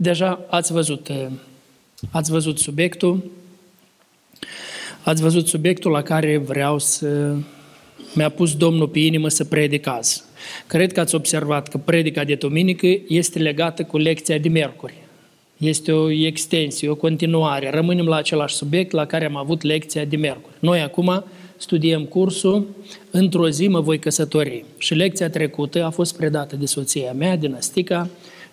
Deja ați văzut, ați văzut subiectul, ați văzut subiectul la care vreau să mi-a pus Domnul pe inimă să predic azi. Cred că ați observat că predica de duminică este legată cu lecția de miercuri. Este o extensie, o continuare. Rămânem la același subiect la care am avut lecția de miercuri. Noi acum studiem cursul Într-o zi mă voi căsători. Și lecția trecută a fost predată de soția mea, dinastica,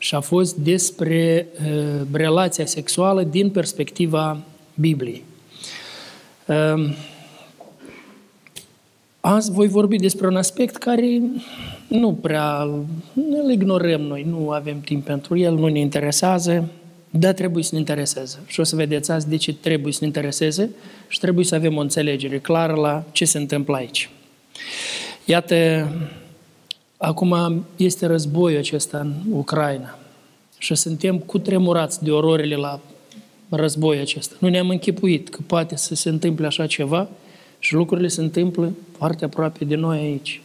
și a fost despre uh, relația sexuală din perspectiva Bibliei. Uh, azi voi vorbi despre un aspect care nu prea îl ignorăm noi, nu avem timp pentru el, nu ne interesează, dar trebuie să ne intereseze. Și o să vedeți azi de ce trebuie să ne intereseze și trebuie să avem o înțelegere clară la ce se întâmplă aici. Iată, acum este războiul acesta în Ucraina și suntem cutremurați de ororile la războiul acesta. Nu ne-am închipuit că poate să se întâmple așa ceva și lucrurile se întâmplă foarte aproape de noi aici.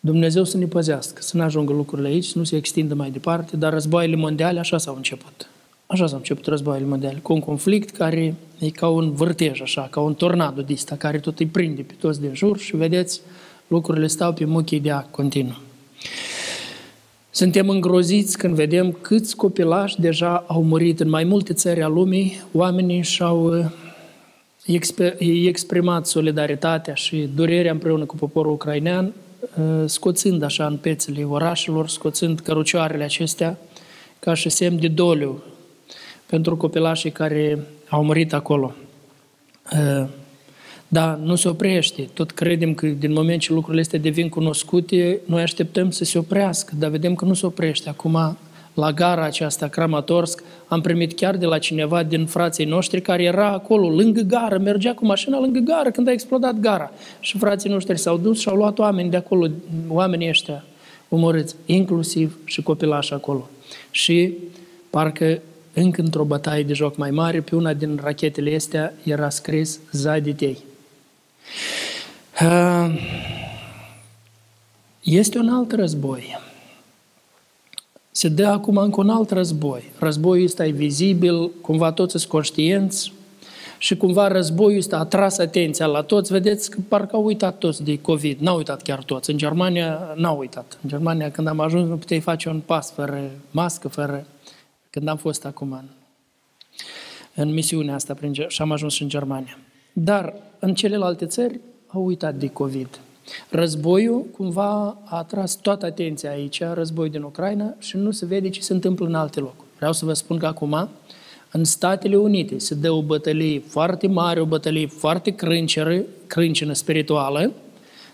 Dumnezeu să ne păzească, să nu ajungă lucrurile aici, să nu se extindă mai departe, dar războaiele mondiale așa s-au început. Așa s-au început războaiele mondiale, cu un conflict care e ca un vârtej, așa, ca un tornado de ăsta, care tot îi prinde pe toți din jur și vedeți, lucrurile stau pe muchii de ac continuu. Suntem îngroziți când vedem câți copilași deja au murit în mai multe țări a lumii, oamenii și-au uh, exprimat solidaritatea și durerea împreună cu poporul ucrainean, uh, scoțând așa în pețele orașelor, scoțând cărucioarele acestea ca și semn de doliu pentru copilașii care au murit acolo. Uh, da, nu se oprește. Tot credem că din moment ce lucrurile astea devin cunoscute, noi așteptăm să se oprească, dar vedem că nu se oprește. Acum, la gara aceasta, Kramatorsk, am primit chiar de la cineva din frații noștri care era acolo, lângă gară, mergea cu mașina lângă gară când a explodat gara. Și frații noștri s-au dus și au luat oameni de acolo, oamenii ăștia omorâți, inclusiv și copilași acolo. Și parcă încă într-o bătaie de joc mai mare, pe una din rachetele astea era scris Zaditei. Uh, este un alt război. Se dă acum încă un alt război. Războiul ăsta e vizibil, cumva toți sunt conștienți și cumva războiul ăsta a tras atenția la toți. Vedeți că parcă au uitat toți de COVID. N-au uitat chiar toți. În Germania n-au uitat. În Germania când am ajuns nu puteai face un pas fără mască, fără... Când am fost acum în, în misiunea asta prin, și am ajuns în Germania. Dar în celelalte țări au uitat de COVID. Războiul cumva a atras toată atenția aici, războiul din Ucraina, și nu se vede ce se întâmplă în alte locuri. Vreau să vă spun că acum, în Statele Unite, se dă o bătălie foarte mare, o bătălie foarte crânceră, crâncenă spirituală,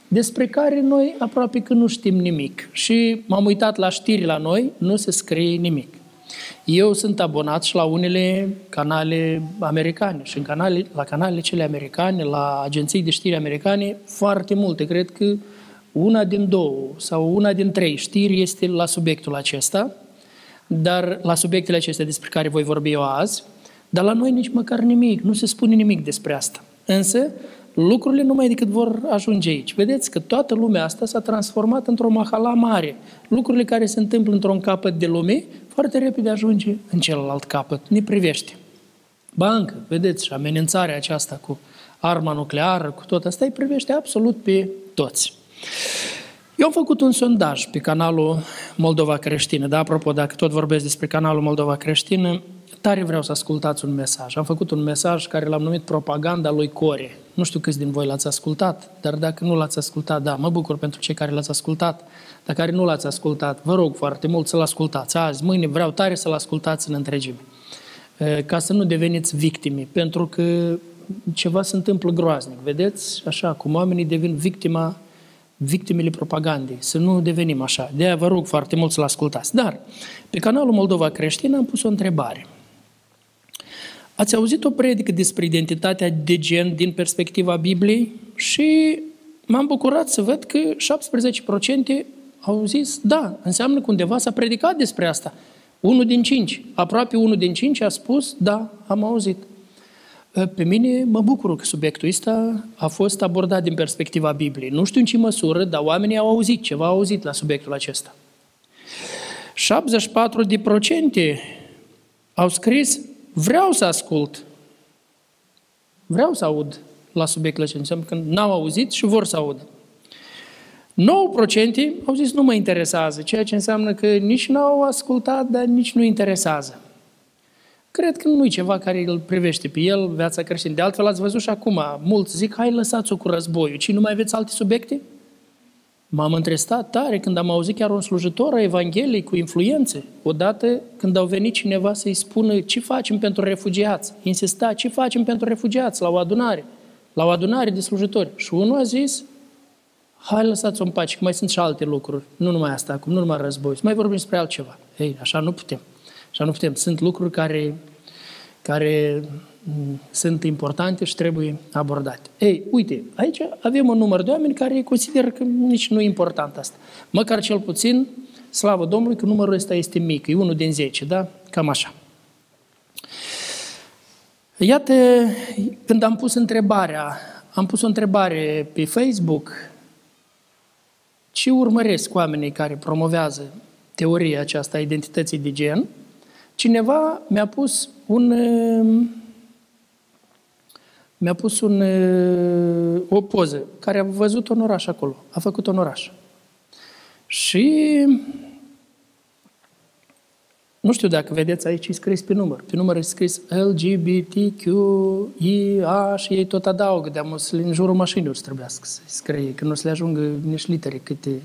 despre care noi aproape că nu știm nimic. Și m-am uitat la știri la noi, nu se scrie nimic. Eu sunt abonat și la unele canale americane și în canale, la canalele cele americane, la agenții de știri americane, foarte multe. Cred că una din două sau una din trei știri este la subiectul acesta, dar la subiectele acestea despre care voi vorbi eu azi, dar la noi nici măcar nimic, nu se spune nimic despre asta. Însă, lucrurile numai decât vor ajunge aici. Vedeți că toată lumea asta s-a transformat într-o mahala mare. Lucrurile care se întâmplă într-un capăt de lume, foarte repede ajunge în celălalt capăt. Ne privește. Bancă, vedeți, și amenințarea aceasta cu arma nucleară, cu tot asta, îi privește absolut pe toți. Eu am făcut un sondaj pe canalul Moldova Creștină, da, apropo, dacă tot vorbesc despre canalul Moldova Creștină, tare vreau să ascultați un mesaj. Am făcut un mesaj care l-am numit Propaganda lui Core. Nu știu câți din voi l-ați ascultat, dar dacă nu l-ați ascultat, da, mă bucur pentru cei care l-ați ascultat. Dar care nu l-ați ascultat, vă rog foarte mult să-l ascultați. Azi, mâine, vreau tare să-l ascultați în întregime. Ca să nu deveniți victime, pentru că ceva se întâmplă groaznic. Vedeți? Așa, cum oamenii devin victima victimele propagandei, să nu devenim așa. De aia vă rog foarte mult să-l ascultați. Dar, pe canalul Moldova Creștină am pus o întrebare. Ați auzit o predică despre identitatea de gen din perspectiva Bibliei și m-am bucurat să văd că 17% au zis, da, înseamnă că undeva s-a predicat despre asta. Unul din cinci, aproape unul din cinci a spus, da, am auzit. Pe mine mă bucur că subiectul ăsta a fost abordat din perspectiva Bibliei. Nu știu în ce măsură, dar oamenii au auzit ceva, au auzit la subiectul acesta. 74 de procente au scris, vreau să ascult, vreau să aud la subiectul acesta, înseamnă că n-au auzit și vor să audă. 9% au zis nu mă interesează, ceea ce înseamnă că nici n-au ascultat, dar nici nu interesează. Cred că nu e ceva care îl privește pe el, viața creștină. De altfel ați văzut și acum, mulți zic, hai lăsați-o cu războiul. Ci nu mai aveți alte subiecte? M-am întrestat tare când am auzit chiar un slujitor a Evangheliei cu influențe. Odată când au venit cineva să-i spună ce facem pentru refugiați. Insista, ce facem pentru refugiați la o adunare. La o adunare de slujitori. Și unul a zis, hai lăsați-o în pace, că mai sunt și alte lucruri. Nu numai asta acum, nu numai război. Să mai vorbim despre altceva. Ei, așa nu putem. Așa nu putem. Sunt lucruri care, care mm, sunt importante și trebuie abordate. Ei, uite, aici avem un număr de oameni care consideră că nici nu e important asta. Măcar cel puțin, slavă Domnului, că numărul ăsta este mic, e unul din 10, da? Cam așa. Iată, când am pus întrebarea, am pus o întrebare pe Facebook, ce urmăresc oamenii care promovează teoria aceasta a identității de gen, cineva mi-a pus un mi-a pus un, o poză care a văzut un oraș acolo, a făcut un oraș. Și nu știu dacă vedeți aici, e scris pe număr. Pe număr e scris LGBTQIA și ei tot adaugă, de în jurul mașinilor să trebuiască să scrie, că nu se le ajungă nici litere câte...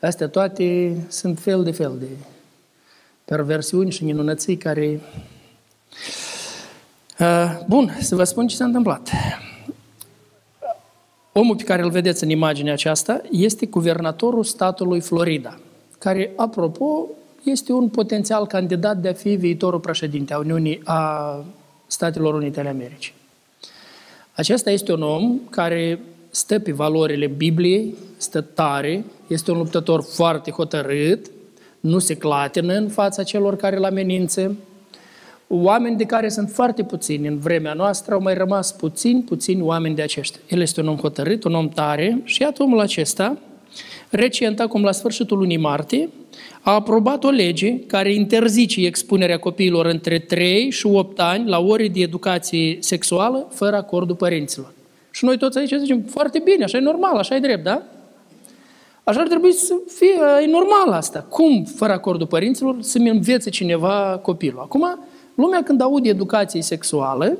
Astea toate sunt fel de fel de perversiuni și minunății care... Bun, să vă spun ce s-a întâmplat. Omul pe care îl vedeți în imaginea aceasta este guvernatorul statului Florida, care, apropo, este un potențial candidat de a fi viitorul președinte a Uniunii a Statelor Unite ale Americii. Acesta este un om care stă pe valorile Bibliei, stă tare, este un luptător foarte hotărât, nu se clatină în fața celor care îl amenință. Oameni de care sunt foarte puțini în vremea noastră, au mai rămas puțini, puțini oameni de aceștia. El este un om hotărât, un om tare și iată omul acesta, recent, acum la sfârșitul lunii martie, a aprobat o lege care interzice expunerea copiilor între 3 și 8 ani la ore de educație sexuală fără acordul părinților. Și noi toți aici zicem, foarte bine, așa e normal, așa e drept, da? Așa ar trebui să fie, e normal asta. Cum, fără acordul părinților, să-mi învețe cineva copilul? Acum, lumea când aude educație sexuală,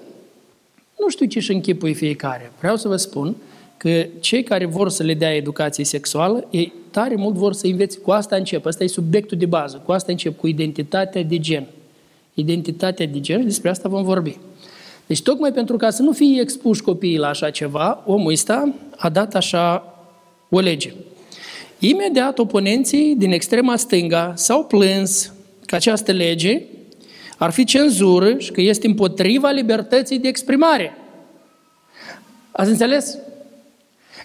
nu știu ce și închipui fiecare. Vreau să vă spun că cei care vor să le dea educație sexuală, ei tare mult vor să învețe. Cu asta încep. Asta e subiectul de bază. Cu asta încep, cu identitatea de gen. Identitatea de gen, despre asta vom vorbi. Deci tocmai pentru ca să nu fie expuși copiii la așa ceva, omul ăsta a dat așa o lege. Imediat oponenții din extrema stânga s-au plâns că această lege ar fi cenzură și că este împotriva libertății de exprimare. Ați înțeles?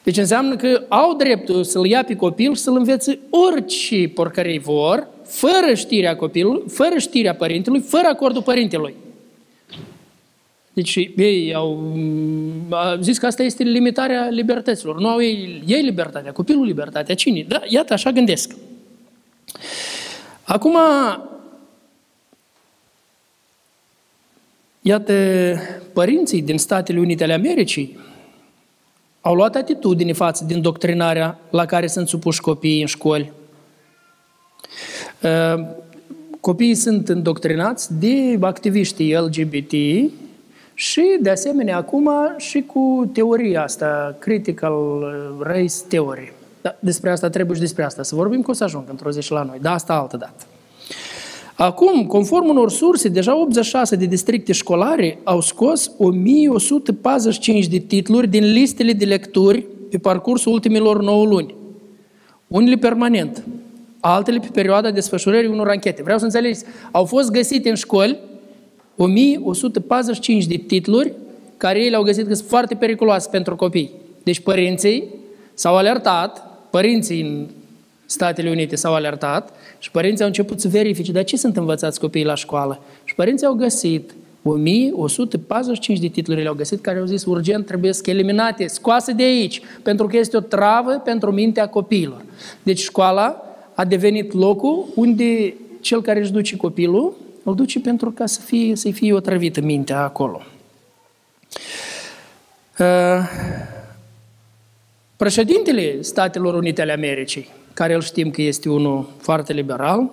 Deci înseamnă că au dreptul să-l ia pe copil și să-l învețe orice porcărei vor, fără știrea copilului, fără știrea părintelui, fără acordul părintelui. Deci ei au zis că asta este limitarea libertăților. Nu au ei, ei libertatea, copilul libertatea. Cine? Da, iată, așa gândesc. Acum, iată, părinții din Statele Unite ale Americii au luat atitudine față din doctrinarea la care sunt supuși copiii în școli. Uh, copiii sunt îndoctrinați de activiștii LGBT și, de asemenea, acum și cu teoria asta, critical race theory. Da, despre asta trebuie și despre asta să vorbim, că o să ajung într-o zi și la noi. Da, asta altă dată. Acum, conform unor surse, deja 86 de districte școlare au scos 1145 de titluri din listele de lecturi pe parcursul ultimilor 9 luni. Unele permanent, altele pe perioada desfășurării unor anchete. Vreau să înțelegeți, au fost găsite în școli 1145 de titluri care ei le-au găsit că sunt foarte periculoase pentru copii. Deci părinții s-au alertat, părinții în Statele Unite s-au alertat și părinții au început să verifice, dar ce sunt învățați copiii la școală? Și părinții au găsit 1145 de titluri le-au găsit care au zis urgent trebuie să eliminate, scoase de aici, pentru că este o travă pentru mintea copiilor. Deci școala a devenit locul unde cel care își duce copilul îl duce pentru ca să fie, să fie otrăvită mintea acolo. Uh, președintele Statelor Unite ale Americii, care îl știm că este unul foarte liberal,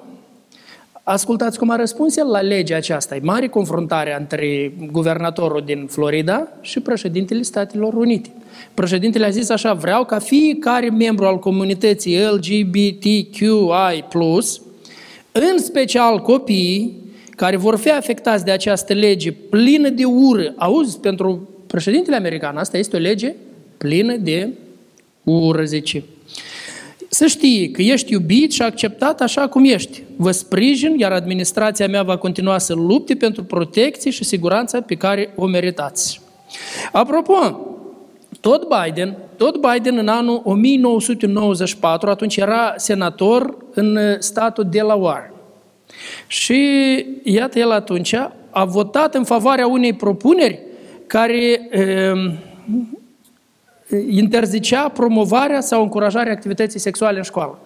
Ascultați cum a răspuns el la legea aceasta. E mare confruntare între guvernatorul din Florida și președintele Statelor Unite. Președintele a zis așa, vreau ca fiecare membru al comunității LGBTQI+, în special copiii care vor fi afectați de această lege plină de ură. Auzi, pentru președintele american, asta este o lege plină de ură, zice. Să știi că ești iubit și acceptat așa cum ești. Vă sprijin, iar administrația mea va continua să lupte pentru protecție și siguranța pe care o meritați. Apropo, tot Biden, tot Biden în anul 1994, atunci era senator în statul Delaware. Și iată, el atunci a votat în favoarea unei propuneri care uh, interzicea promovarea sau încurajarea activității sexuale în școală.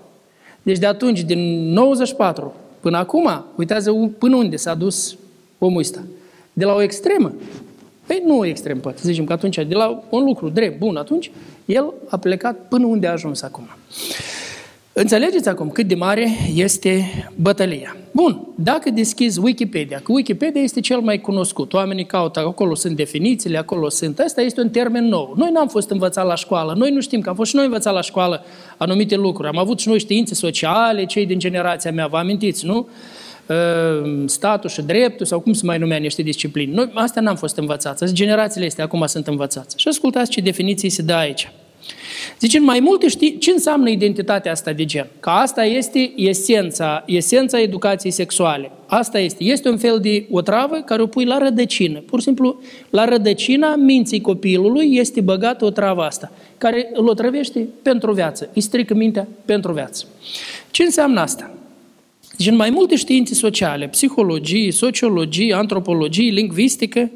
Deci de atunci, din 94 până acum, uitează până unde s-a dus omul ăsta. De la o extremă, păi nu o extrem, poate, zicem că atunci, de la un lucru drept, bun, atunci, el a plecat până unde a ajuns acum. Înțelegeți acum cât de mare este bătălia. Bun, dacă deschizi Wikipedia, că Wikipedia este cel mai cunoscut, oamenii caută, acolo sunt definițiile, acolo sunt, asta este un termen nou. Noi n-am fost învățați la școală, noi nu știm că am fost și noi învățați la școală anumite lucruri. Am avut și noi științe sociale, cei din generația mea, vă amintiți, nu? Ă, statul și dreptul, sau cum se mai numea niște discipline. Noi astea n-am fost învățați, generațiile astea acum sunt învățați. Și ascultați ce definiții se dă aici. Zice, în mai multe știi ce înseamnă identitatea asta de gen. Că asta este esența, esența educației sexuale. Asta este. Este un fel de otravă care o pui la rădăcină. Pur și simplu, la rădăcina minții copilului este băgată o travă asta, care îl otrăvește pentru viață. Îi strică mintea pentru viață. Ce înseamnă asta? Deci în mai multe științe sociale, psihologie, sociologie, antropologie, lingvistică,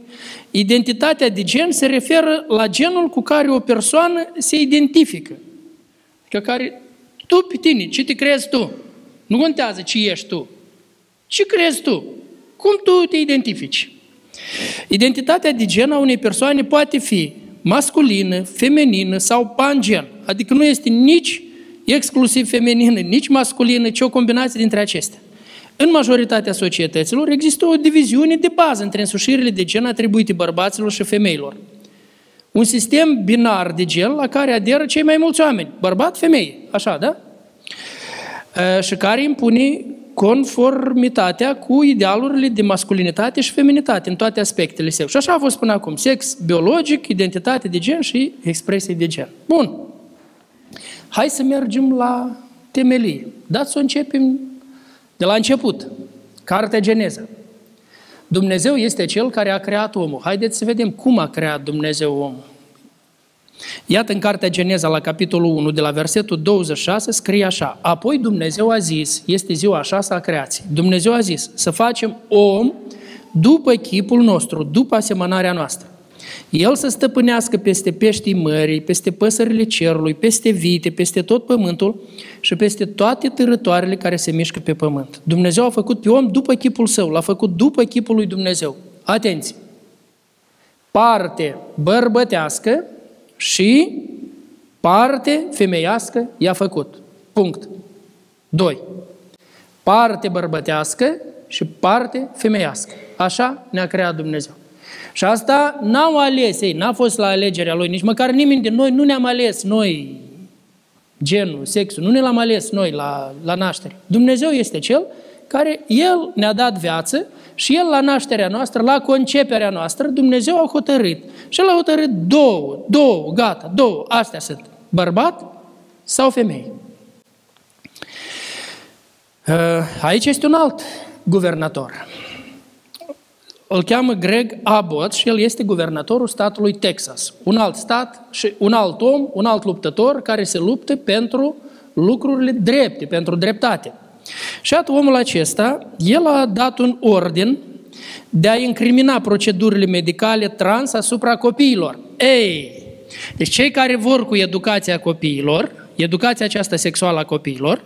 identitatea de gen se referă la genul cu care o persoană se identifică. Că care, tu pe tine, ce te crezi tu? Nu contează ce ești tu. Ce crezi tu? Cum tu te identifici? Identitatea de gen a unei persoane poate fi masculină, feminină sau pangen. Adică nu este nici exclusiv feminină, nici masculină, ci o combinație dintre acestea. În majoritatea societăților există o diviziune de bază între însușirile de gen atribuite bărbaților și femeilor. Un sistem binar de gen la care aderă cei mai mulți oameni, bărbat, femeie, așa, da? Și care impune conformitatea cu idealurile de masculinitate și feminitate în toate aspectele său. Și așa a fost până acum. Sex biologic, identitate de gen și expresie de gen. Bun. Hai să mergem la temelie. Dați să începem de la început. Cartea Geneză. Dumnezeu este Cel care a creat omul. Haideți să vedem cum a creat Dumnezeu omul. Iată în Cartea Geneza, la capitolul 1, de la versetul 26, scrie așa. Apoi Dumnezeu a zis, este ziua a șasea a creației, Dumnezeu a zis să facem om după chipul nostru, după asemănarea noastră. El să stăpânească peste peștii mării, peste păsările cerului, peste vite, peste tot pământul și peste toate târătoarele care se mișcă pe pământ. Dumnezeu a făcut pe om după chipul său, l-a făcut după chipul lui Dumnezeu. Atenție! Parte bărbătească și parte femeiască i-a făcut. Punct. 2. Parte bărbătească și parte femeiască. Așa ne-a creat Dumnezeu. Și asta n-au ales ei, n-a fost la alegerea lui, nici măcar nimeni din noi nu ne-am ales noi genul, sexul, nu ne l-am ales noi la, la naștere. Dumnezeu este Cel care El ne-a dat viață și El la nașterea noastră, la conceperea noastră, Dumnezeu a hotărât. Și El a hotărât două, două, gata, două, astea sunt. Bărbat sau femeie. Uh, aici este un alt guvernator îl cheamă Greg Abbott și el este guvernatorul statului Texas. Un alt stat și un alt om, un alt luptător care se luptă pentru lucrurile drepte, pentru dreptate. Și atât omul acesta, el a dat un ordin de a incrimina procedurile medicale trans asupra copiilor. Ei, deci cei care vor cu educația copiilor, educația aceasta sexuală a copiilor,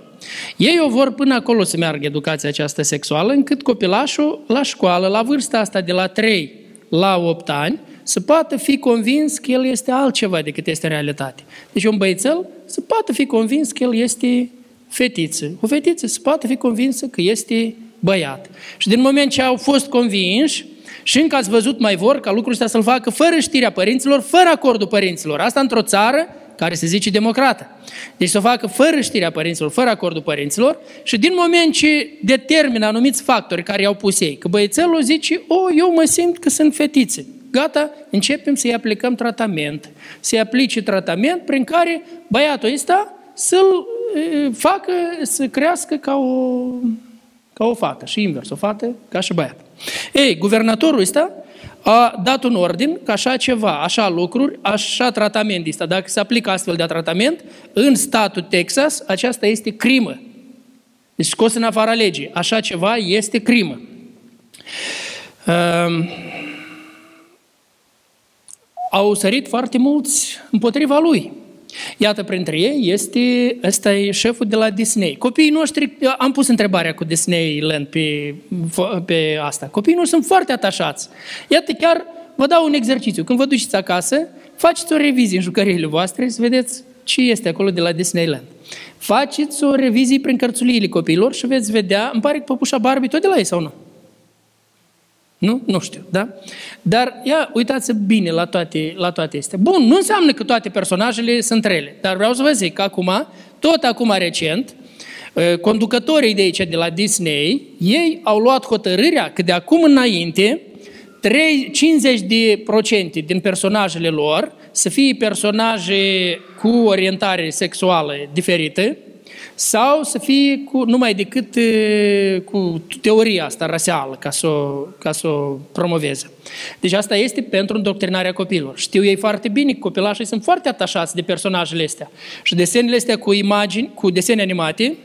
Ei o vor până acolo să meargă educația aceasta sexuală, încât copilașul la școală, la vârsta asta de la 3 la 8 ani, să poată fi convins că el este altceva decât este realitate. Deci un băiețel să poată fi convins că el este fetiță. O fetiță să poată fi convinsă că este băiat. Și din moment ce au fost convinși, și încă ați văzut mai vor ca lucrul ăsta să-l facă fără știrea părinților, fără acordul părinților. Asta într-o țară care se zice democrată. Deci să o facă fără știrea părinților, fără acordul părinților și din moment ce determină anumiți factori care i-au pus ei, că băiețelul zice, o, eu mă simt că sunt fetițe. Gata, începem să-i aplicăm tratament. Să-i aplice tratament prin care băiatul ăsta să-l facă să crească ca o, ca o fată și invers, o fată ca și băiat. Ei, guvernatorul ăsta a dat un ordin că așa ceva, așa lucruri, așa tratament este. Dacă se aplică astfel de tratament, în statul Texas, aceasta este crimă. Deci scos în afara legii. Așa ceva este crimă. Um, au sărit foarte mulți împotriva lui. Iată, printre ei este, ăsta e șeful de la Disney. Copiii noștri, am pus întrebarea cu Disneyland pe, pe asta. Copiii noștri sunt foarte atașați. Iată, chiar vă dau un exercițiu. Când vă duceți acasă, faceți o revizie în jucăriile voastre să vedeți ce este acolo de la Disneyland. Faceți o revizie prin cărțuliile copiilor și veți vedea, îmi pare că păpușa Barbie tot de la ei sau nu? Nu? Nu știu, da? Dar, ia, uitați bine la toate, la toate astea. Bun, nu înseamnă că toate personajele sunt rele, dar vreau să vă zic că acum, tot acum recent, ă, conducătorii de aici, de la Disney, ei au luat hotărârea că de acum înainte, 3, 50 de procente din personajele lor să fie personaje cu orientare sexuală diferită, sau să fie cu, numai decât cu teoria asta raseală ca să, ca să o promoveze. Deci asta este pentru îndoctrinarea copiilor. Știu ei foarte bine că copilașii sunt foarte atașați de personajele astea. Și desenele astea cu imagini, cu desene animate,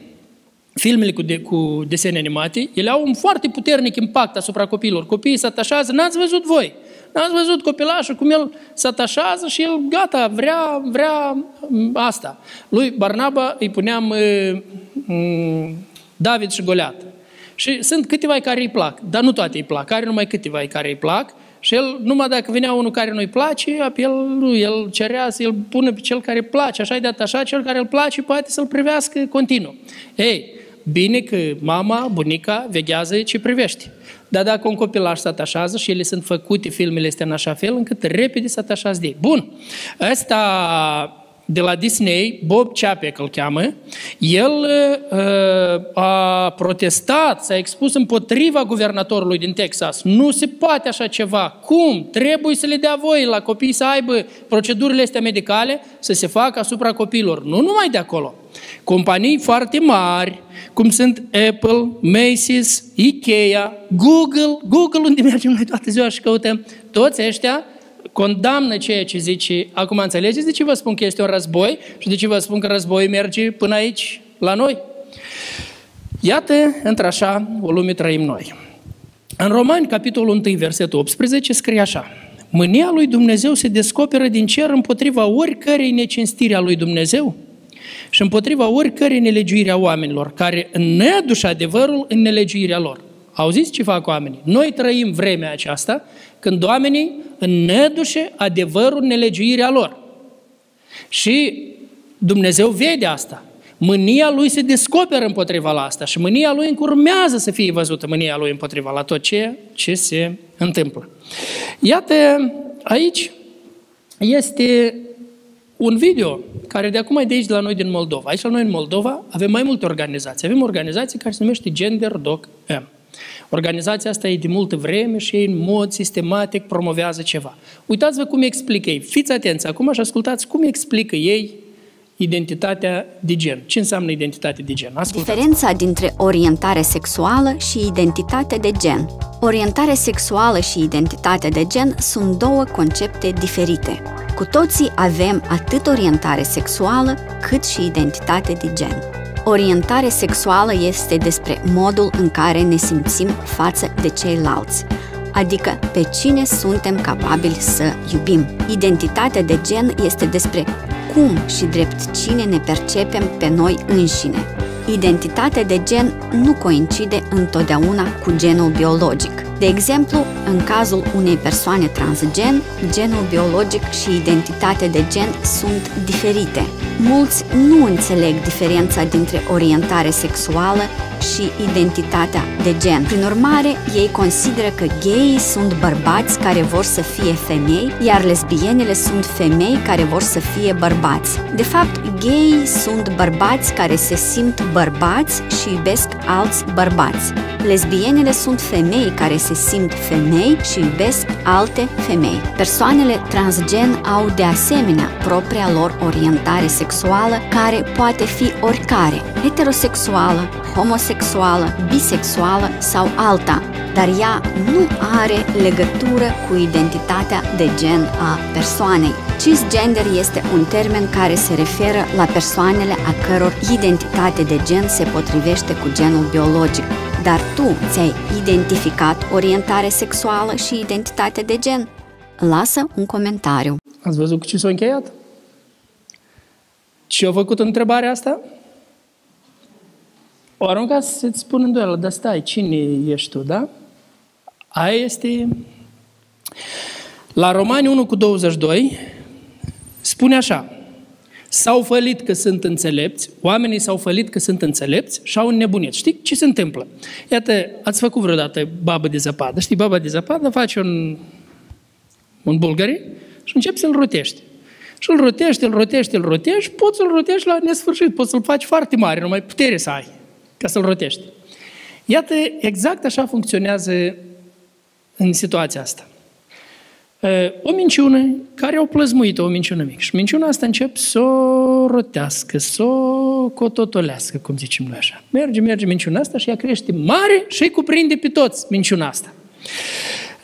filmele cu, de, cu desene animate, ele au un foarte puternic impact asupra copiilor. Copiii se atașează, n-ați văzut voi. N-ați văzut copilașul cum el se atașează și el, gata, vrea, vrea asta. Lui Barnaba îi puneam David și Goliat. Și sunt câteva care îi plac, dar nu toate îi plac, care numai câteva care îi plac. Și el, numai dacă venea unul care nu-i place, el, nu, el cerea să îl pună pe cel care îi place, așa de atașat, cel care îl place poate să-l privească continuu. Ei, bine că mama, bunica, veghează ce privește. Dar dacă un copilaș se atașează și ele sunt făcute, filmele astea în așa fel, încât repede se atașează de ei. Bun, ăsta de la Disney, Bob Chapek îl cheamă, el uh, a protestat, s-a expus împotriva guvernatorului din Texas. Nu se poate așa ceva. Cum? Trebuie să le dea voi la copii să aibă procedurile astea medicale să se facă asupra copiilor. Nu numai de acolo. Companii foarte mari, cum sunt Apple, Macy's, Ikea, Google, Google unde mergem noi toată ziua și căutăm, toți ăștia condamnă ceea ce zice, acum înțelegeți de ce vă spun că este un război și de ce vă spun că războiul merge până aici, la noi? Iată, într-așa, o lume trăim noi. În Romani, capitolul 1, versetul 18, scrie așa. Mânia lui Dumnezeu se descoperă din cer împotriva oricărei necinstiri a lui Dumnezeu și împotriva oricărei nelegiuiri a oamenilor, care înnăduși adevărul în nelegiuirea lor. Auziți ce fac oamenii? Noi trăim vremea aceasta când oamenii înnădușe adevărul nelegiuirea lor. Și Dumnezeu vede asta. Mânia lui se descoperă împotriva la asta și mânia lui încurmează să fie văzută mânia lui împotriva la tot ce, ce se întâmplă. Iată, aici este un video care de acum de aici, de la noi din Moldova. Aici la noi în Moldova avem mai multe organizații. Avem organizații care se numește Gender Doc M. Organizația asta e de multă vreme și ei în mod sistematic promovează ceva. Uitați-vă cum explică ei. Fiți atenți acum și ascultați cum explică ei identitatea de gen. Ce înseamnă identitate de gen? Ascultați. Diferența dintre orientare sexuală și identitate de gen. Orientare sexuală și identitate de gen sunt două concepte diferite. Cu toții avem atât orientare sexuală cât și identitate de gen. Orientare sexuală este despre modul în care ne simțim față de ceilalți, adică pe cine suntem capabili să iubim. Identitatea de gen este despre cum și drept cine ne percepem pe noi înșine. Identitatea de gen nu coincide întotdeauna cu genul biologic. De exemplu, în cazul unei persoane transgen, genul biologic și identitatea de gen sunt diferite. Mulți nu înțeleg diferența dintre orientare sexuală și identitatea de gen. Prin urmare, ei consideră că gayii sunt bărbați care vor să fie femei, iar lesbienele sunt femei care vor să fie bărbați. De fapt, gayii sunt bărbați care se simt bărbați și iubesc alți bărbați. Lesbienele sunt femei care se simt femei și iubesc alte femei. Persoanele transgen au de asemenea propria lor orientare sexuală care poate fi oricare, heterosexuală, homosexuală, bisexuală sau alta, dar ea nu are legătură cu identitatea de gen a persoanei. Cisgender este un termen care se referă la persoanele a căror identitate de gen se potrivește cu genul biologic. Dar tu ți-ai identificat orientare sexuală și identitate de gen? Lasă un comentariu. Ați văzut cu ce s-a încheiat? Ce a făcut întrebarea asta? O arunca să-ți spun îndoială, dar stai, cine ești tu, da? Aia este... La Romani 1 cu 22 spune așa, s-au fălit că sunt înțelepți, oamenii s-au fălit că sunt înțelepți și au înnebunit. Știi ce se întâmplă? Iată, ați făcut vreodată babă de zăpadă. Știi, baba de zăpadă face un, un bulgări și începi să-l rotești. Și îl rotești, îl rotești, îl rotești, poți să-l rotești la nesfârșit, poți să-l faci foarte mare, numai putere să ai ca să-l rotești. Iată, exact așa funcționează în situația asta. O minciună care au plăzmuit o minciună mică. Și minciuna asta încep să o rotească, să o cototolească, cum zicem noi așa. Merge, merge minciuna asta și ea crește mare și îi cuprinde pe toți minciuna asta.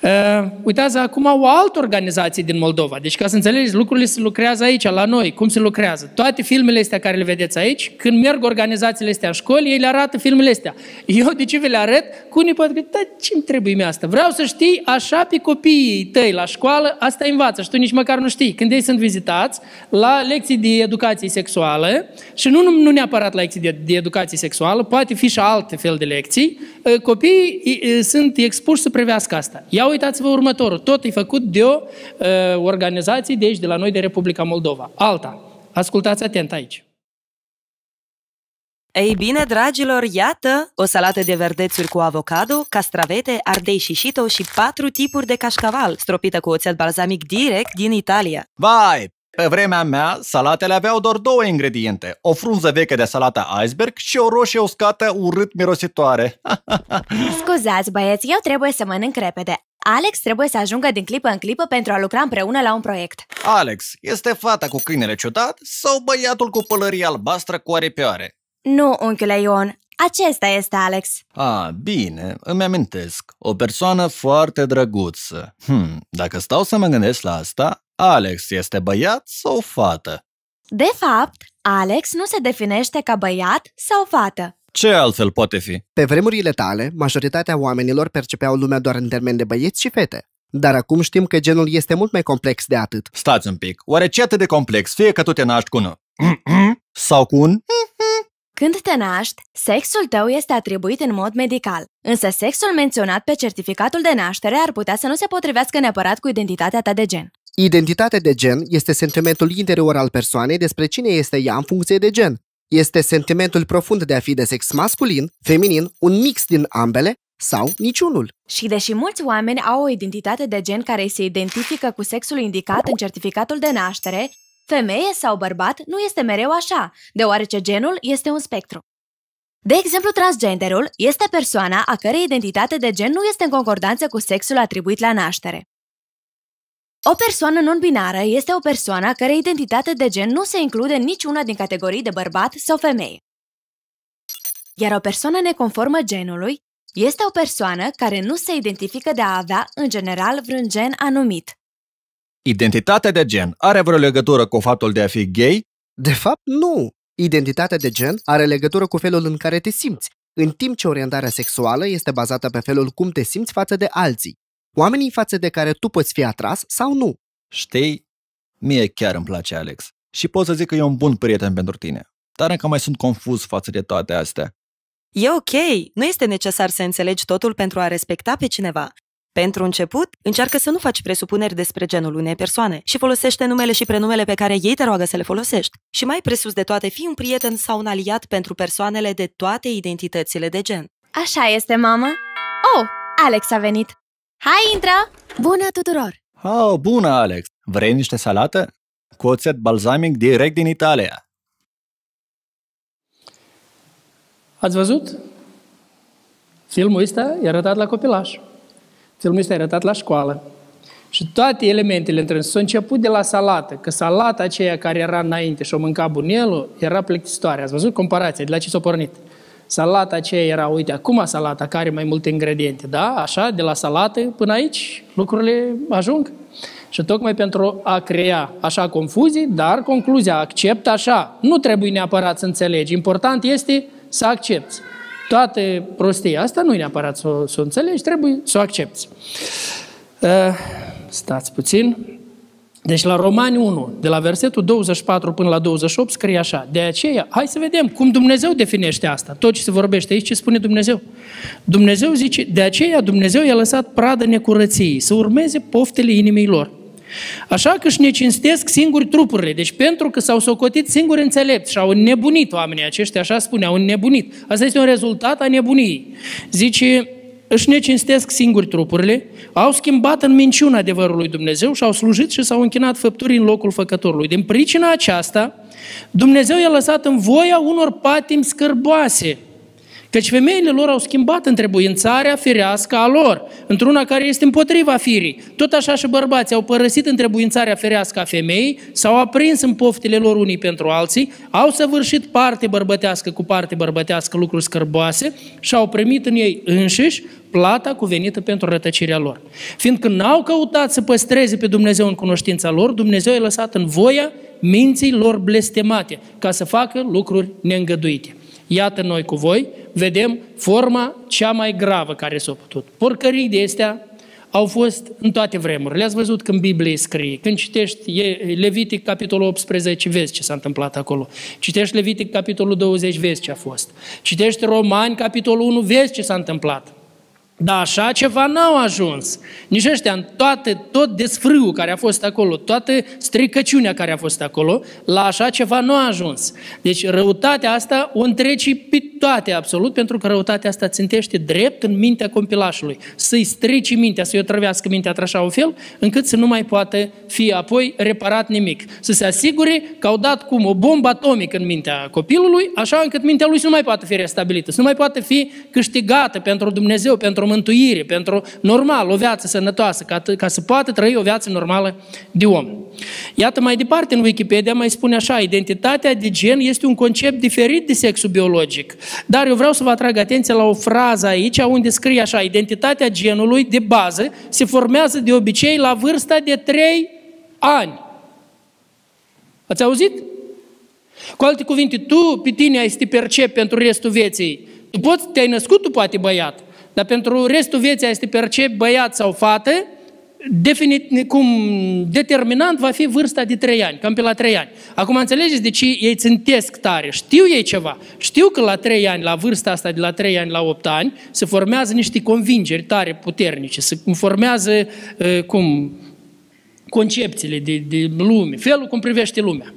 Uh, uitați, acum o altă organizație din Moldova. Deci, ca să înțelegeți, lucrurile se lucrează aici, la noi. Cum se lucrează? Toate filmele astea care le vedeți aici, când merg organizațiile astea în școli, ei le arată filmele astea. Eu de ce vi le arăt? Cu unii poate că, da, ce-mi trebuie mie asta? Vreau să știi așa pe copiii tăi la școală, asta învață și tu nici măcar nu știi. Când ei sunt vizitați la lecții de educație sexuală, și nu, nu neapărat la lecții de, de educație sexuală, poate fi și alte fel de lecții, uh, copiii uh, sunt expuși să privească asta. Iau uitați-vă următorul. Tot e făcut de o uh, organizație de aici, de la noi, de Republica Moldova. Alta. Ascultați atent aici. Ei bine, dragilor, iată o salată de verdețuri cu avocado, castravete, ardei și șito și patru tipuri de cașcaval, stropită cu oțet balsamic direct din Italia. Vai, pe vremea mea, salatele aveau doar două ingrediente, o frunză veche de salată iceberg și o roșie uscată urât mirositoare. Scuzați, băieți, eu trebuie să mănânc repede. Alex trebuie să ajungă din clipă în clipă pentru a lucra împreună la un proiect. Alex, este fata cu câinele ciudat sau băiatul cu pălărie albastră cu aripioare? Nu, unchiule Ion, acesta este Alex. A, bine, îmi amintesc. O persoană foarte drăguță. Hm, dacă stau să mă gândesc la asta, Alex este băiat sau fată? De fapt, Alex nu se definește ca băiat sau fată. Ce altfel poate fi? Pe vremurile tale, majoritatea oamenilor percepeau lumea doar în termen de băieți și fete. Dar acum știm că genul este mult mai complex de atât. Stați un pic, oare ce atât de complex, fie că tu te naști cu un sau cu un Când te naști, sexul tău este atribuit în mod medical, însă sexul menționat pe certificatul de naștere ar putea să nu se potrivească neapărat cu identitatea ta de gen. Identitatea de gen este sentimentul interior al persoanei despre cine este ea în funcție de gen. Este sentimentul profund de a fi de sex masculin, feminin, un mix din ambele sau niciunul. Și deși mulți oameni au o identitate de gen care se identifică cu sexul indicat în certificatul de naștere, femeie sau bărbat nu este mereu așa, deoarece genul este un spectru. De exemplu, transgenderul este persoana a cărei identitate de gen nu este în concordanță cu sexul atribuit la naștere. O persoană non-binară este o persoană a cărei identitate de gen nu se include în niciuna din categorii de bărbat sau femeie. Iar o persoană neconformă genului este o persoană care nu se identifică de a avea, în general, vreun gen anumit. Identitatea de gen are vreo legătură cu faptul de a fi gay? De fapt, nu. Identitatea de gen are legătură cu felul în care te simți, în timp ce orientarea sexuală este bazată pe felul cum te simți față de alții, oamenii față de care tu poți fi atras sau nu. Știi, mie chiar îmi place Alex și pot să zic că e un bun prieten pentru tine. dar încă mai sunt confuz față de toate astea. E ok, nu este necesar să înțelegi totul pentru a respecta pe cineva. Pentru început, încearcă să nu faci presupuneri despre genul unei persoane și folosește numele și prenumele pe care ei te roagă să le folosești. Și mai presus de toate, fii un prieten sau un aliat pentru persoanele de toate identitățile de gen. Așa este, mamă. Oh, Alex a venit. Hai, intră! Bună tuturor! Oh, bună, Alex! Vrei niște salată? Cu oțet balsamic direct din Italia. Ați văzut? Filmul ăsta e arătat la copilaș. Filmul ăsta e arătat la școală. Și toate elementele între s-au început de la salată, că salata aceea care era înainte și o mânca bunelul era plictisitoare. Ați văzut comparația? De la ce s-a pornit? Salata aceea era, uite, acum salata care are mai multe ingrediente, da? Așa, de la salată până aici, lucrurile ajung. Și tocmai pentru a crea așa confuzii, dar concluzia, accept așa. Nu trebuie neapărat să înțelegi. Important este să accepti. Toate prostia asta nu e neapărat să, o, să o înțelegi, trebuie să o accepti. Uh, stați puțin. Deci la Romani 1, de la versetul 24 până la 28, scrie așa. De aceea, hai să vedem cum Dumnezeu definește asta. Tot ce se vorbește aici, ce spune Dumnezeu? Dumnezeu zice, de aceea Dumnezeu i-a lăsat pradă necurăției, să urmeze poftele inimii lor. Așa că își necinstesc singuri trupurile. Deci pentru că s-au socotit singuri înțelepți și au nebunit oamenii aceștia, așa spune, au nebunit. Asta este un rezultat a nebuniei. Zice, își necinstesc singuri trupurile, au schimbat în minciună adevărul lui Dumnezeu și au slujit și s-au închinat făpturii în locul făcătorului. Din pricina aceasta, Dumnezeu i-a lăsat în voia unor patimi scârboase – Căci femeile lor au schimbat întrebuințarea firească a lor, într-una care este împotriva firii. Tot așa și bărbații au părăsit întrebuințarea firească a femeii, s-au aprins în poftile lor unii pentru alții, au săvârșit parte bărbătească cu parte bărbătească lucruri scârboase și au primit în ei înșiși plata cuvenită pentru rătăcirea lor. Fiindcă n-au căutat să păstreze pe Dumnezeu în cunoștința lor, Dumnezeu i-a lăsat în voia minții lor blestemate, ca să facă lucruri neîngăduite. Iată noi cu voi, vedem forma cea mai gravă care s-a putut. Porcării de astea au fost în toate vremurile. Le-ați văzut când Biblie scrie. Când citești Levitic, capitolul 18, vezi ce s-a întâmplat acolo. Citești Levitic, capitolul 20, vezi ce a fost. Citești Romani, capitolul 1, vezi ce s-a întâmplat. Dar așa ceva n-au ajuns. Nici ăștia, în toate, tot desfrâul care a fost acolo, toată stricăciunea care a fost acolo, la așa ceva nu a ajuns. Deci răutatea asta o întreci pe toate absolut, pentru că răutatea asta țintește drept în mintea compilașului. Să-i strici mintea, să-i otrăvească mintea așa un fel, încât să nu mai poată fi apoi reparat nimic. Să se asigure că au dat cum o bombă atomică în mintea copilului, așa încât mintea lui să nu mai poată fi restabilită, să nu mai poată fi câștigată pentru Dumnezeu, pentru mântuire, pentru normal, o viață sănătoasă, ca, ca să poată trăi o viață normală de om. Iată mai departe în Wikipedia mai spune așa, identitatea de gen este un concept diferit de sexul biologic. Dar eu vreau să vă atrag atenția la o frază aici unde scrie așa, identitatea genului de bază se formează de obicei la vârsta de 3 ani. Ați auzit? Cu alte cuvinte, tu pe tine ai să te percepi pentru restul vieții. Tu poți, te-ai născut, tu poate băiat, dar pentru restul vieții ai să te percepi băiat sau fată, definit, cum determinant va fi vârsta de 3 ani, cam pe la 3 ani. Acum înțelegeți de ce ei țintesc tare, știu ei ceva, știu că la 3 ani, la vârsta asta de la 3 ani la 8 ani, se formează niște convingeri tare puternice, se formează, uh, cum, concepțiile de, de lume, felul cum privește lumea.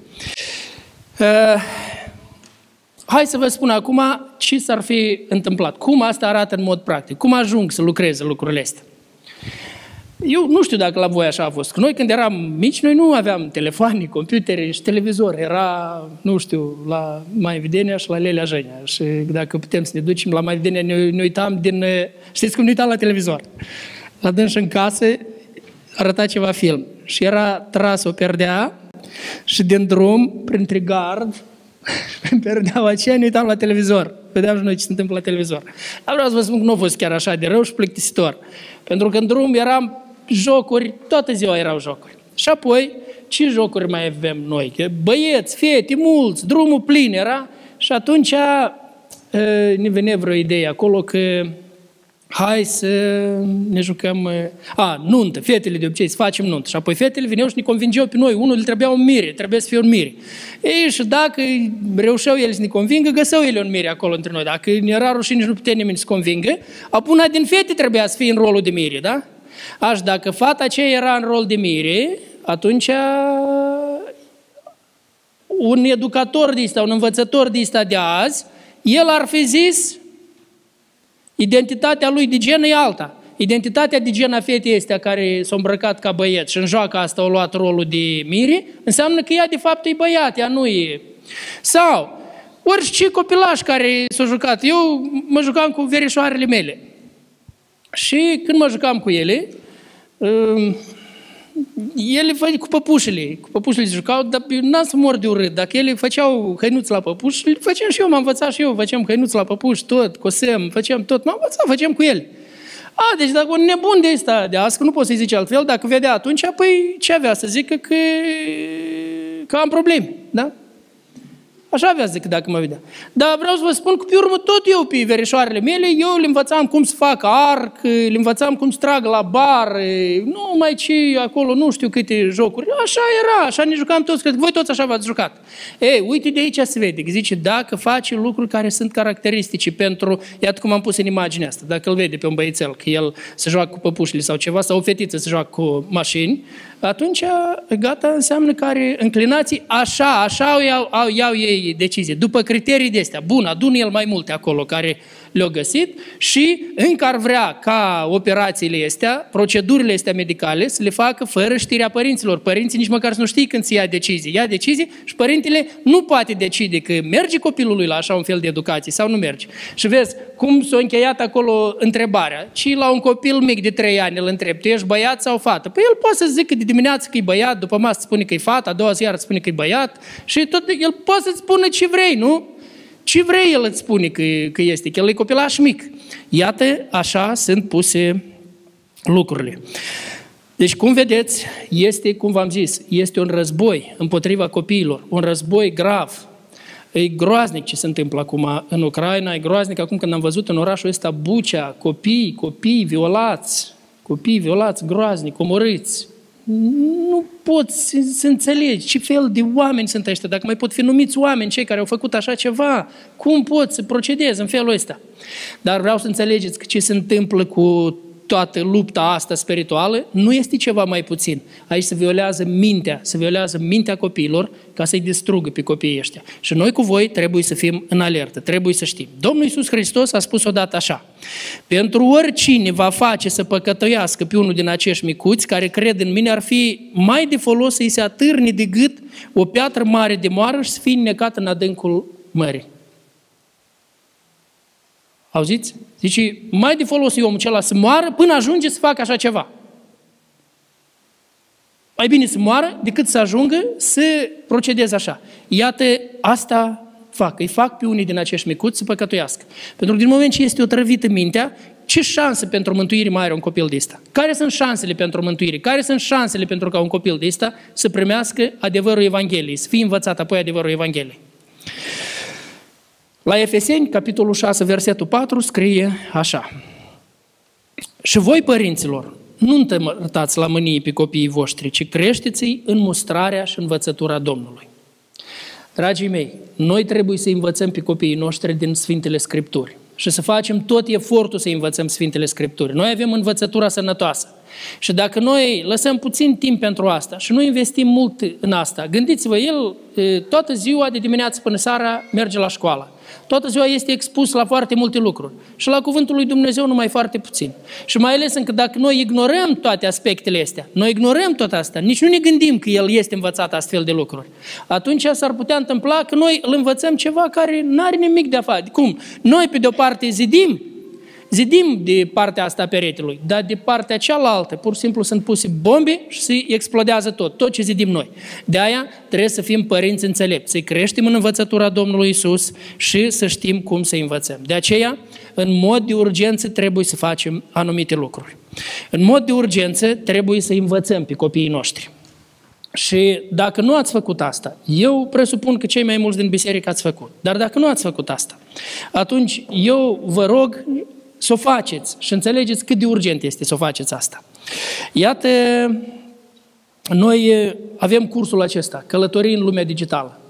Uh, Hai să vă spun acum ce s-ar fi întâmplat. Cum asta arată în mod practic. Cum ajung să lucreze lucrurile astea. Eu nu știu dacă la voi așa a fost. Că noi când eram mici, noi nu aveam telefoane, computere și televizor. Era, nu știu, la Mai Evidenia și la Lelea Jenia. Și dacă putem să ne ducem la Mai Evidenia, ne, ne uitam din... Știți cum ne uitam la televizor? La dânși în casă arăta ceva film. Și era tras o perdea și din drum, printre gard, perdeaua aceea, ne uitam la televizor. Vedeam și noi ce se întâmplă la televizor. Dar vreau să vă spun că nu a fost chiar așa de rău și plictisitor. Pentru că în drum eram jocuri, toată ziua erau jocuri. Și apoi, ce jocuri mai avem noi? Băieți, fete, mulți, drumul plin era. Și atunci ne venea vreo idee acolo că hai să ne jucăm, a, nuntă, fetele de obicei, să facem nuntă. Și apoi fetele veneau și ne convingeau pe noi, unul le trebuia un mire, trebuie să fie un mire. Ei, și dacă reușeau ele să ne convingă, găseau ele un mire acolo între noi. Dacă ne era rușine și nu putea nimeni să convingă, apoi una din fete trebuia să fie în rolul de mire, da? Aș, dacă fata aceea era în rol de mire, atunci un educator de ăsta, un învățător de ăsta de azi, el ar fi zis, identitatea lui de gen e alta. Identitatea de gen a fetei este care s-a îmbrăcat ca băieț și în joaca asta a luat rolul de miri, înseamnă că ea de fapt e băiat, ea nu e. Sau, orice copilaș care s-a jucat. Eu mă jucam cu verișoarele mele. Și când mă jucam cu ele, um, ele făceau cu păpușele, cu păpușele se jucau, dar n-am să mor de urât. Dacă ele făceau hăinuți la păpuși, le făceam și eu, m-am învățat și eu, făceam hăinuți la păpuși, tot, cosem, făceam tot, m-am învățat, făceam cu ele. A, deci dacă un nebun de ăsta de azi, că nu pot să-i zice altfel, dacă vedea atunci, păi ce avea să zică că, că am probleme, da? Așa avea să zic dacă mă vedea. Dar vreau să vă spun că pe urmă tot eu pe verișoarele mele, eu le învățam cum să fac arc, le învățam cum să trag la bar, nu mai ce acolo, nu știu câte jocuri. Așa era, așa ne jucam toți, cred că voi toți așa v-ați jucat. Ei, uite de aici se vede, că zice, dacă faci lucruri care sunt caracteristice pentru, iată cum am pus în imaginea asta, dacă îl vede pe un băiețel, că el se joacă cu păpușile sau ceva, sau o fetiță se joacă cu mașini, atunci gata înseamnă că are înclinații, așa, așa iau, iau ei decizie, după criterii de astea. Bun, adun el mai multe acolo care le-au găsit și încă ar vrea ca operațiile astea, procedurile astea medicale, să le facă fără știrea părinților. Părinții nici măcar să nu știe când se ia decizii. Ia decizii și părintele nu poate decide că merge copilul lui la așa un fel de educație sau nu merge. Și vezi cum s-a încheiat acolo întrebarea. Și la un copil mic de 3 ani îl întreb, tu ești băiat sau fată? Păi el poate să zică de dimineață că e băiat, după masă spune că e fată, a doua zi iar spune că e băiat și tot el poate să spună ce vrei, nu? Ce vrei el îți spune că, că este, că el e copilaș mic. Iată, așa sunt puse lucrurile. Deci, cum vedeți, este, cum v-am zis, este un război împotriva copiilor, un război grav. E groaznic ce se întâmplă acum în Ucraina, e groaznic acum când am văzut în orașul ăsta Bucea, copii, copii violați, copii violați, groaznic, omorâți, nu poți să, să înțelegi ce fel de oameni sunt ăștia, dacă mai pot fi numiți oameni cei care au făcut așa ceva, cum pot să procedezi în felul ăsta? Dar vreau să înțelegeți că ce se întâmplă cu toată lupta asta spirituală nu este ceva mai puțin. Aici se violează mintea, se violează mintea copiilor ca să-i distrugă pe copiii ăștia. Și noi cu voi trebuie să fim în alertă, trebuie să știm. Domnul Iisus Hristos a spus odată așa, pentru oricine va face să păcătuiască pe unul din acești micuți care cred în mine, ar fi mai de folos să-i se atârne de gât o piatră mare de moară și să fie necat în adâncul mării. Auziți? Zice, mai de folos e omul acela să moară până ajunge să facă așa ceva. Mai bine să moară decât să ajungă să procedeze așa. Iată, asta fac. Îi fac pe unii din acești micuți să păcătuiască. Pentru că din moment ce este o trăvită mintea, ce șanse pentru mântuire mai are un copil de ăsta? Care sunt șansele pentru mântuire? Care sunt șansele pentru ca un copil de ăsta să primească adevărul Evangheliei, să fie învățat apoi adevărul Evangheliei? La Efeseni, capitolul 6, versetul 4, scrie așa. Și voi, părinților, nu întămărtați la mânie pe copiii voștri, ci creșteți-i în mustrarea și învățătura Domnului. Dragii mei, noi trebuie să învățăm pe copiii noștri din Sfintele Scripturi și să facem tot efortul să învățăm Sfintele Scripturi. Noi avem învățătura sănătoasă. Și dacă noi lăsăm puțin timp pentru asta și nu investim mult în asta, gândiți-vă, el toată ziua de dimineață până seara merge la școală toată ziua este expus la foarte multe lucruri. Și la cuvântul lui Dumnezeu numai foarte puțin. Și mai ales încă dacă noi ignorăm toate aspectele astea, noi ignorăm tot asta, nici nu ne gândim că el este învățat astfel de lucruri, atunci s-ar putea întâmpla că noi îl învățăm ceva care nu are nimic de a face. Cum? Noi, pe de-o parte, zidim Zidim de partea asta a peretelui, dar de partea cealaltă, pur și simplu sunt puse bombe și se explodează tot, tot ce zidim noi. De aia trebuie să fim părinți înțelepți, să-i creștem în învățătura Domnului Isus și să știm cum să învățăm. De aceea, în mod de urgență, trebuie să facem anumite lucruri. În mod de urgență, trebuie să învățăm pe copiii noștri. Și dacă nu ați făcut asta, eu presupun că cei mai mulți din biserică ați făcut. Dar dacă nu ați făcut asta, atunci eu vă rog să o faceți și înțelegeți cât de urgent este să o faceți asta. Iată, noi avem cursul acesta, Călătorii în lumea digitală.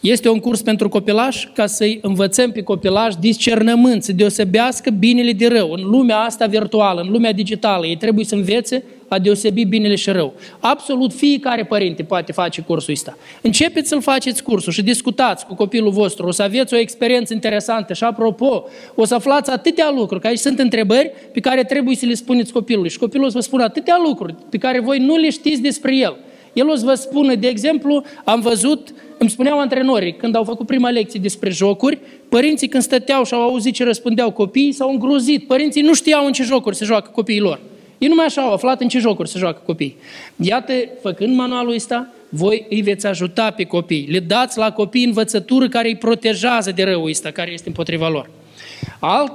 Este un curs pentru copilași ca să-i învățăm pe copilași discernământ, să deosebească binele de rău. În lumea asta virtuală, în lumea digitală, ei trebuie să învețe a deosebi binele și rău. Absolut fiecare părinte poate face cursul ăsta. Începeți să-l faceți cursul și discutați cu copilul vostru. O să aveți o experiență interesantă și apropo, o să aflați atâtea lucruri, că aici sunt întrebări pe care trebuie să le spuneți copilului. Și copilul o să vă spună atâtea lucruri pe care voi nu le știți despre el. El o să vă spună, de exemplu, am văzut, îmi spuneau antrenorii, când au făcut prima lecție despre jocuri, părinții când stăteau și au auzit ce răspundeau copiii, s-au îngrozit. Părinții nu știau în ce jocuri se joacă copiii lor. Ei numai așa au aflat în ce jocuri se joacă copiii. Iată, făcând manualul ăsta, voi îi veți ajuta pe copii. Le dați la copii învățătură care îi protejează de răul ăsta, care este împotriva lor. Alt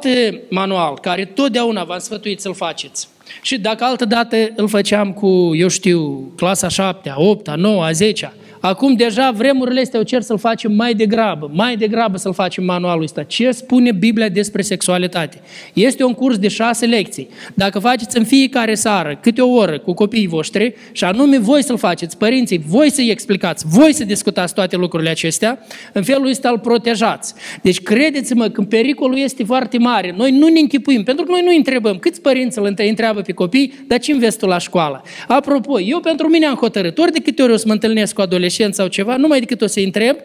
manual, care totdeauna v-am sfătuit să-l faceți, și dacă altă dată îl făceam cu, eu știu, clasa 7, 8, 9, 10 Acum deja vremurile astea o cer să-l facem mai degrabă, mai degrabă să-l facem manualul ăsta. Ce spune Biblia despre sexualitate? Este un curs de șase lecții. Dacă faceți în fiecare seară câte o oră cu copiii voștri și anume voi să-l faceți, părinții, voi să-i explicați, voi să discutați toate lucrurile acestea, în felul ăsta îl protejați. Deci credeți-mă că pericolul este foarte mare. Noi nu ne închipuim, pentru că noi nu întrebăm câți părinți îl întreabă pe copii, dar ce înveți tu la școală? Apropo, eu pentru mine am hotărât, ori de câte ori o să mă întâlnesc cu adolescenți, adolescent sau ceva, numai decât o să-i întreb,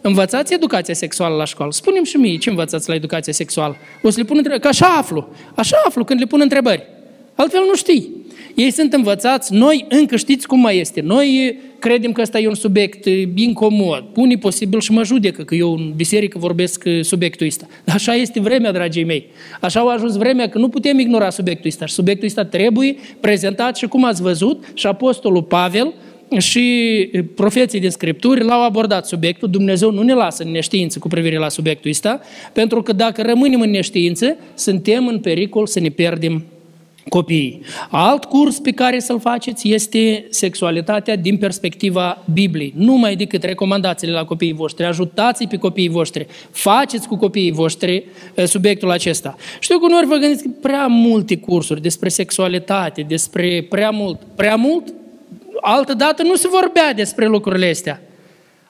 învățați educația sexuală la școală. Spunem și mie, ce învățați la educația sexuală? O să le pun întrebări, că așa aflu. Așa aflu când le pun întrebări. Altfel nu știi. Ei sunt învățați, noi încă știți cum mai este. Noi credem că ăsta e un subiect incomod. Unii posibil și mă judecă că eu în biserică vorbesc subiectul ăsta. Dar așa este vremea, dragii mei. Așa a ajuns vremea că nu putem ignora subiectul ăsta. Și subiectul ăsta trebuie prezentat și cum ați văzut și Apostolul Pavel și profeții din Scripturi l-au abordat subiectul. Dumnezeu nu ne lasă în neștiință cu privire la subiectul ăsta, pentru că dacă rămânem în neștiință, suntem în pericol să ne pierdem copiii. Alt curs pe care să-l faceți este sexualitatea din perspectiva Bibliei. Numai decât recomandațiile la copiii voștri. Ajutați-i pe copiii voștri. Faceți cu copiii voștri subiectul acesta. Știu că uneori vă gândiți că prea multe cursuri despre sexualitate, despre prea mult. Prea mult? Altă dată nu se vorbea despre lucrurile astea.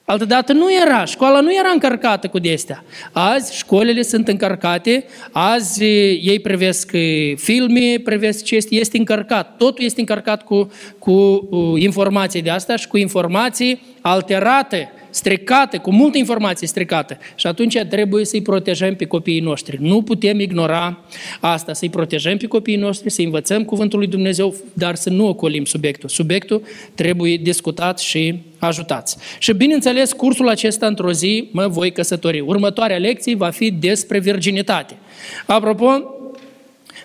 Altă dată nu era, școala nu era încărcată cu destea. Azi școlile sunt încărcate, azi ei privesc filme, privesc ce este, este încărcat. Totul este încărcat cu, cu informații de asta și cu informații alterate stricată, cu multă informație stricată. Și atunci trebuie să-i protejăm pe copiii noștri. Nu putem ignora asta, să-i protejăm pe copiii noștri, să învățăm Cuvântul lui Dumnezeu, dar să nu ocolim subiectul. Subiectul trebuie discutat și ajutați. Și bineînțeles, cursul acesta într-o zi mă voi căsători. Următoarea lecție va fi despre virginitate. Apropo,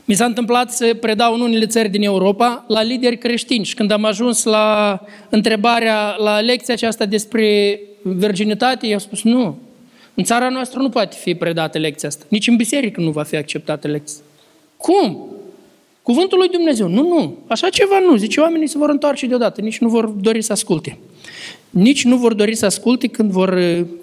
mi s-a întâmplat să predau în unele țări din Europa la lideri creștini și când am ajuns la întrebarea, la lecția aceasta despre virginitate, i-au spus nu. În țara noastră nu poate fi predată lecția asta. Nici în biserică nu va fi acceptată lecția. Cum? Cuvântul lui Dumnezeu. Nu, nu. Așa ceva nu. Zice, oamenii se vor întoarce deodată. Nici nu vor dori să asculte. Nici nu vor dori să asculte când vor,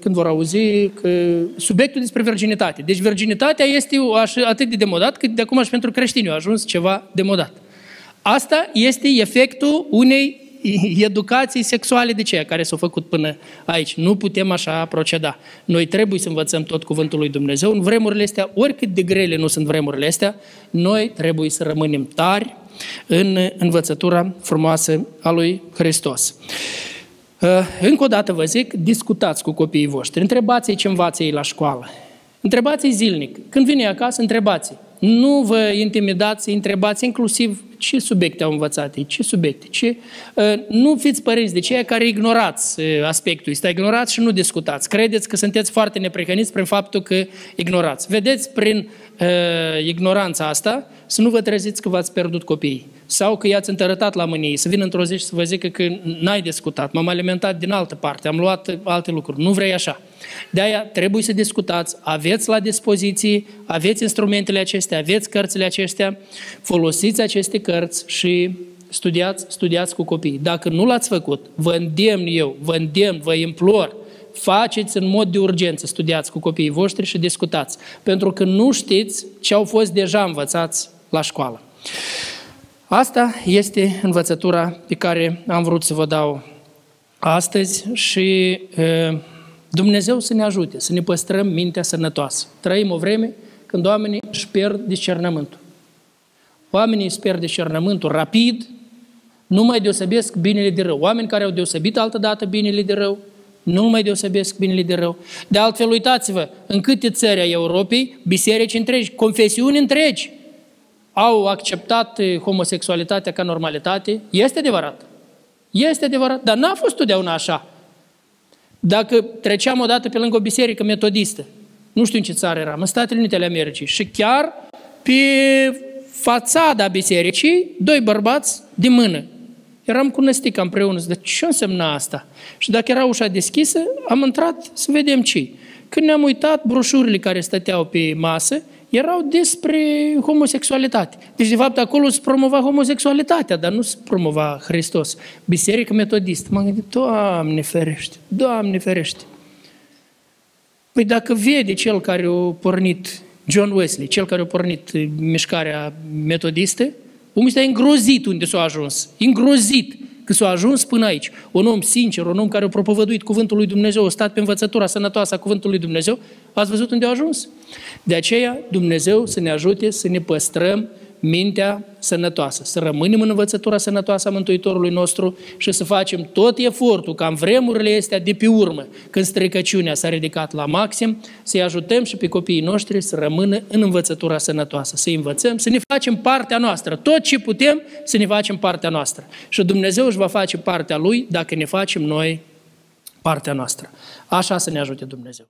când vor auzi că subiectul despre virginitate. Deci virginitatea este atât de demodat cât de acum și pentru creștini a ajuns ceva demodat. Asta este efectul unei educației sexuale de ceea care s-au făcut până aici. Nu putem așa proceda. Noi trebuie să învățăm tot cuvântul lui Dumnezeu. În vremurile astea, oricât de grele nu sunt vremurile astea, noi trebuie să rămânem tari în învățătura frumoasă a lui Hristos. Uh, încă o dată vă zic, discutați cu copiii voștri, întrebați-i ce învață ei la școală. Întrebați-i zilnic. Când vine acasă, întrebați-i. Nu vă intimidați, întrebați inclusiv ce subiecte au învățat ei, ce subiecte, ce... Uh, nu fiți părinți de ceea care ignorați uh, aspectul ăsta, ignorați și nu discutați. Credeți că sunteți foarte neprihăniți prin faptul că ignorați. Vedeți prin uh, ignoranța asta să nu vă treziți că v-ați pierdut copiii sau că i-ați întărătat la mânie, să vină într-o zi și să vă zică că n-ai discutat, m-am alimentat din altă parte, am luat alte lucruri. Nu vrei așa. De aia trebuie să discutați, aveți la dispoziție, aveți instrumentele acestea, aveți cărțile acestea, folosiți aceste cărți și studiați, studiați cu copii. Dacă nu l-ați făcut, vă îndemn eu, vă îndemn, vă implor, faceți în mod de urgență, studiați cu copiii voștri și discutați, pentru că nu știți ce au fost deja învățați la școală. Asta este învățătura pe care am vrut să vă dau astăzi și Dumnezeu să ne ajute, să ne păstrăm mintea sănătoasă. Trăim o vreme când oamenii își pierd discernământul. Oamenii își pierd discernământul rapid, nu mai deosebesc binele de rău. Oameni care au deosebit altădată binele de rău, nu mai deosebesc binele de rău. De altfel, uitați-vă, în câte țări ai Europei, biserici întregi, confesiuni întregi, au acceptat eh, homosexualitatea ca normalitate. Este adevărat. Este adevărat, dar n-a fost totdeauna așa. Dacă treceam odată pe lângă o biserică metodistă, nu știu în ce țară eram, în Statele Unite ale Americii, și chiar pe fațada bisericii, doi bărbați de mână. Eram cu năstica împreună, de ce însemna asta? Și dacă era ușa deschisă, am intrat să vedem ce Când ne-am uitat, broșurile care stăteau pe masă erau despre homosexualitate. Deci, de fapt, acolo se promova homosexualitatea, dar nu se promova Hristos. Biserica metodistă. M-am gândit, Doamne ferește, Doamne ferește. Păi dacă vede cel care a pornit, John Wesley, cel care a pornit mișcarea metodistă, omul ăsta e îngrozit unde s-a ajuns. Îngrozit că s-a ajuns până aici. Un om sincer, un om care a propovăduit cuvântul lui Dumnezeu, a stat pe învățătura sănătoasă a cuvântului lui Dumnezeu, ați văzut unde a ajuns? De aceea, Dumnezeu să ne ajute să ne păstrăm mintea sănătoasă, să rămânem în învățătura sănătoasă a Mântuitorului nostru și să facem tot efortul ca în vremurile astea de pe urmă, când strecăciunea s-a ridicat la maxim, să-i ajutăm și pe copiii noștri să rămână în învățătura sănătoasă, să-i învățăm, să ne facem partea noastră, tot ce putem să ne facem partea noastră. Și Dumnezeu își va face partea Lui dacă ne facem noi partea noastră. Așa să ne ajute Dumnezeu.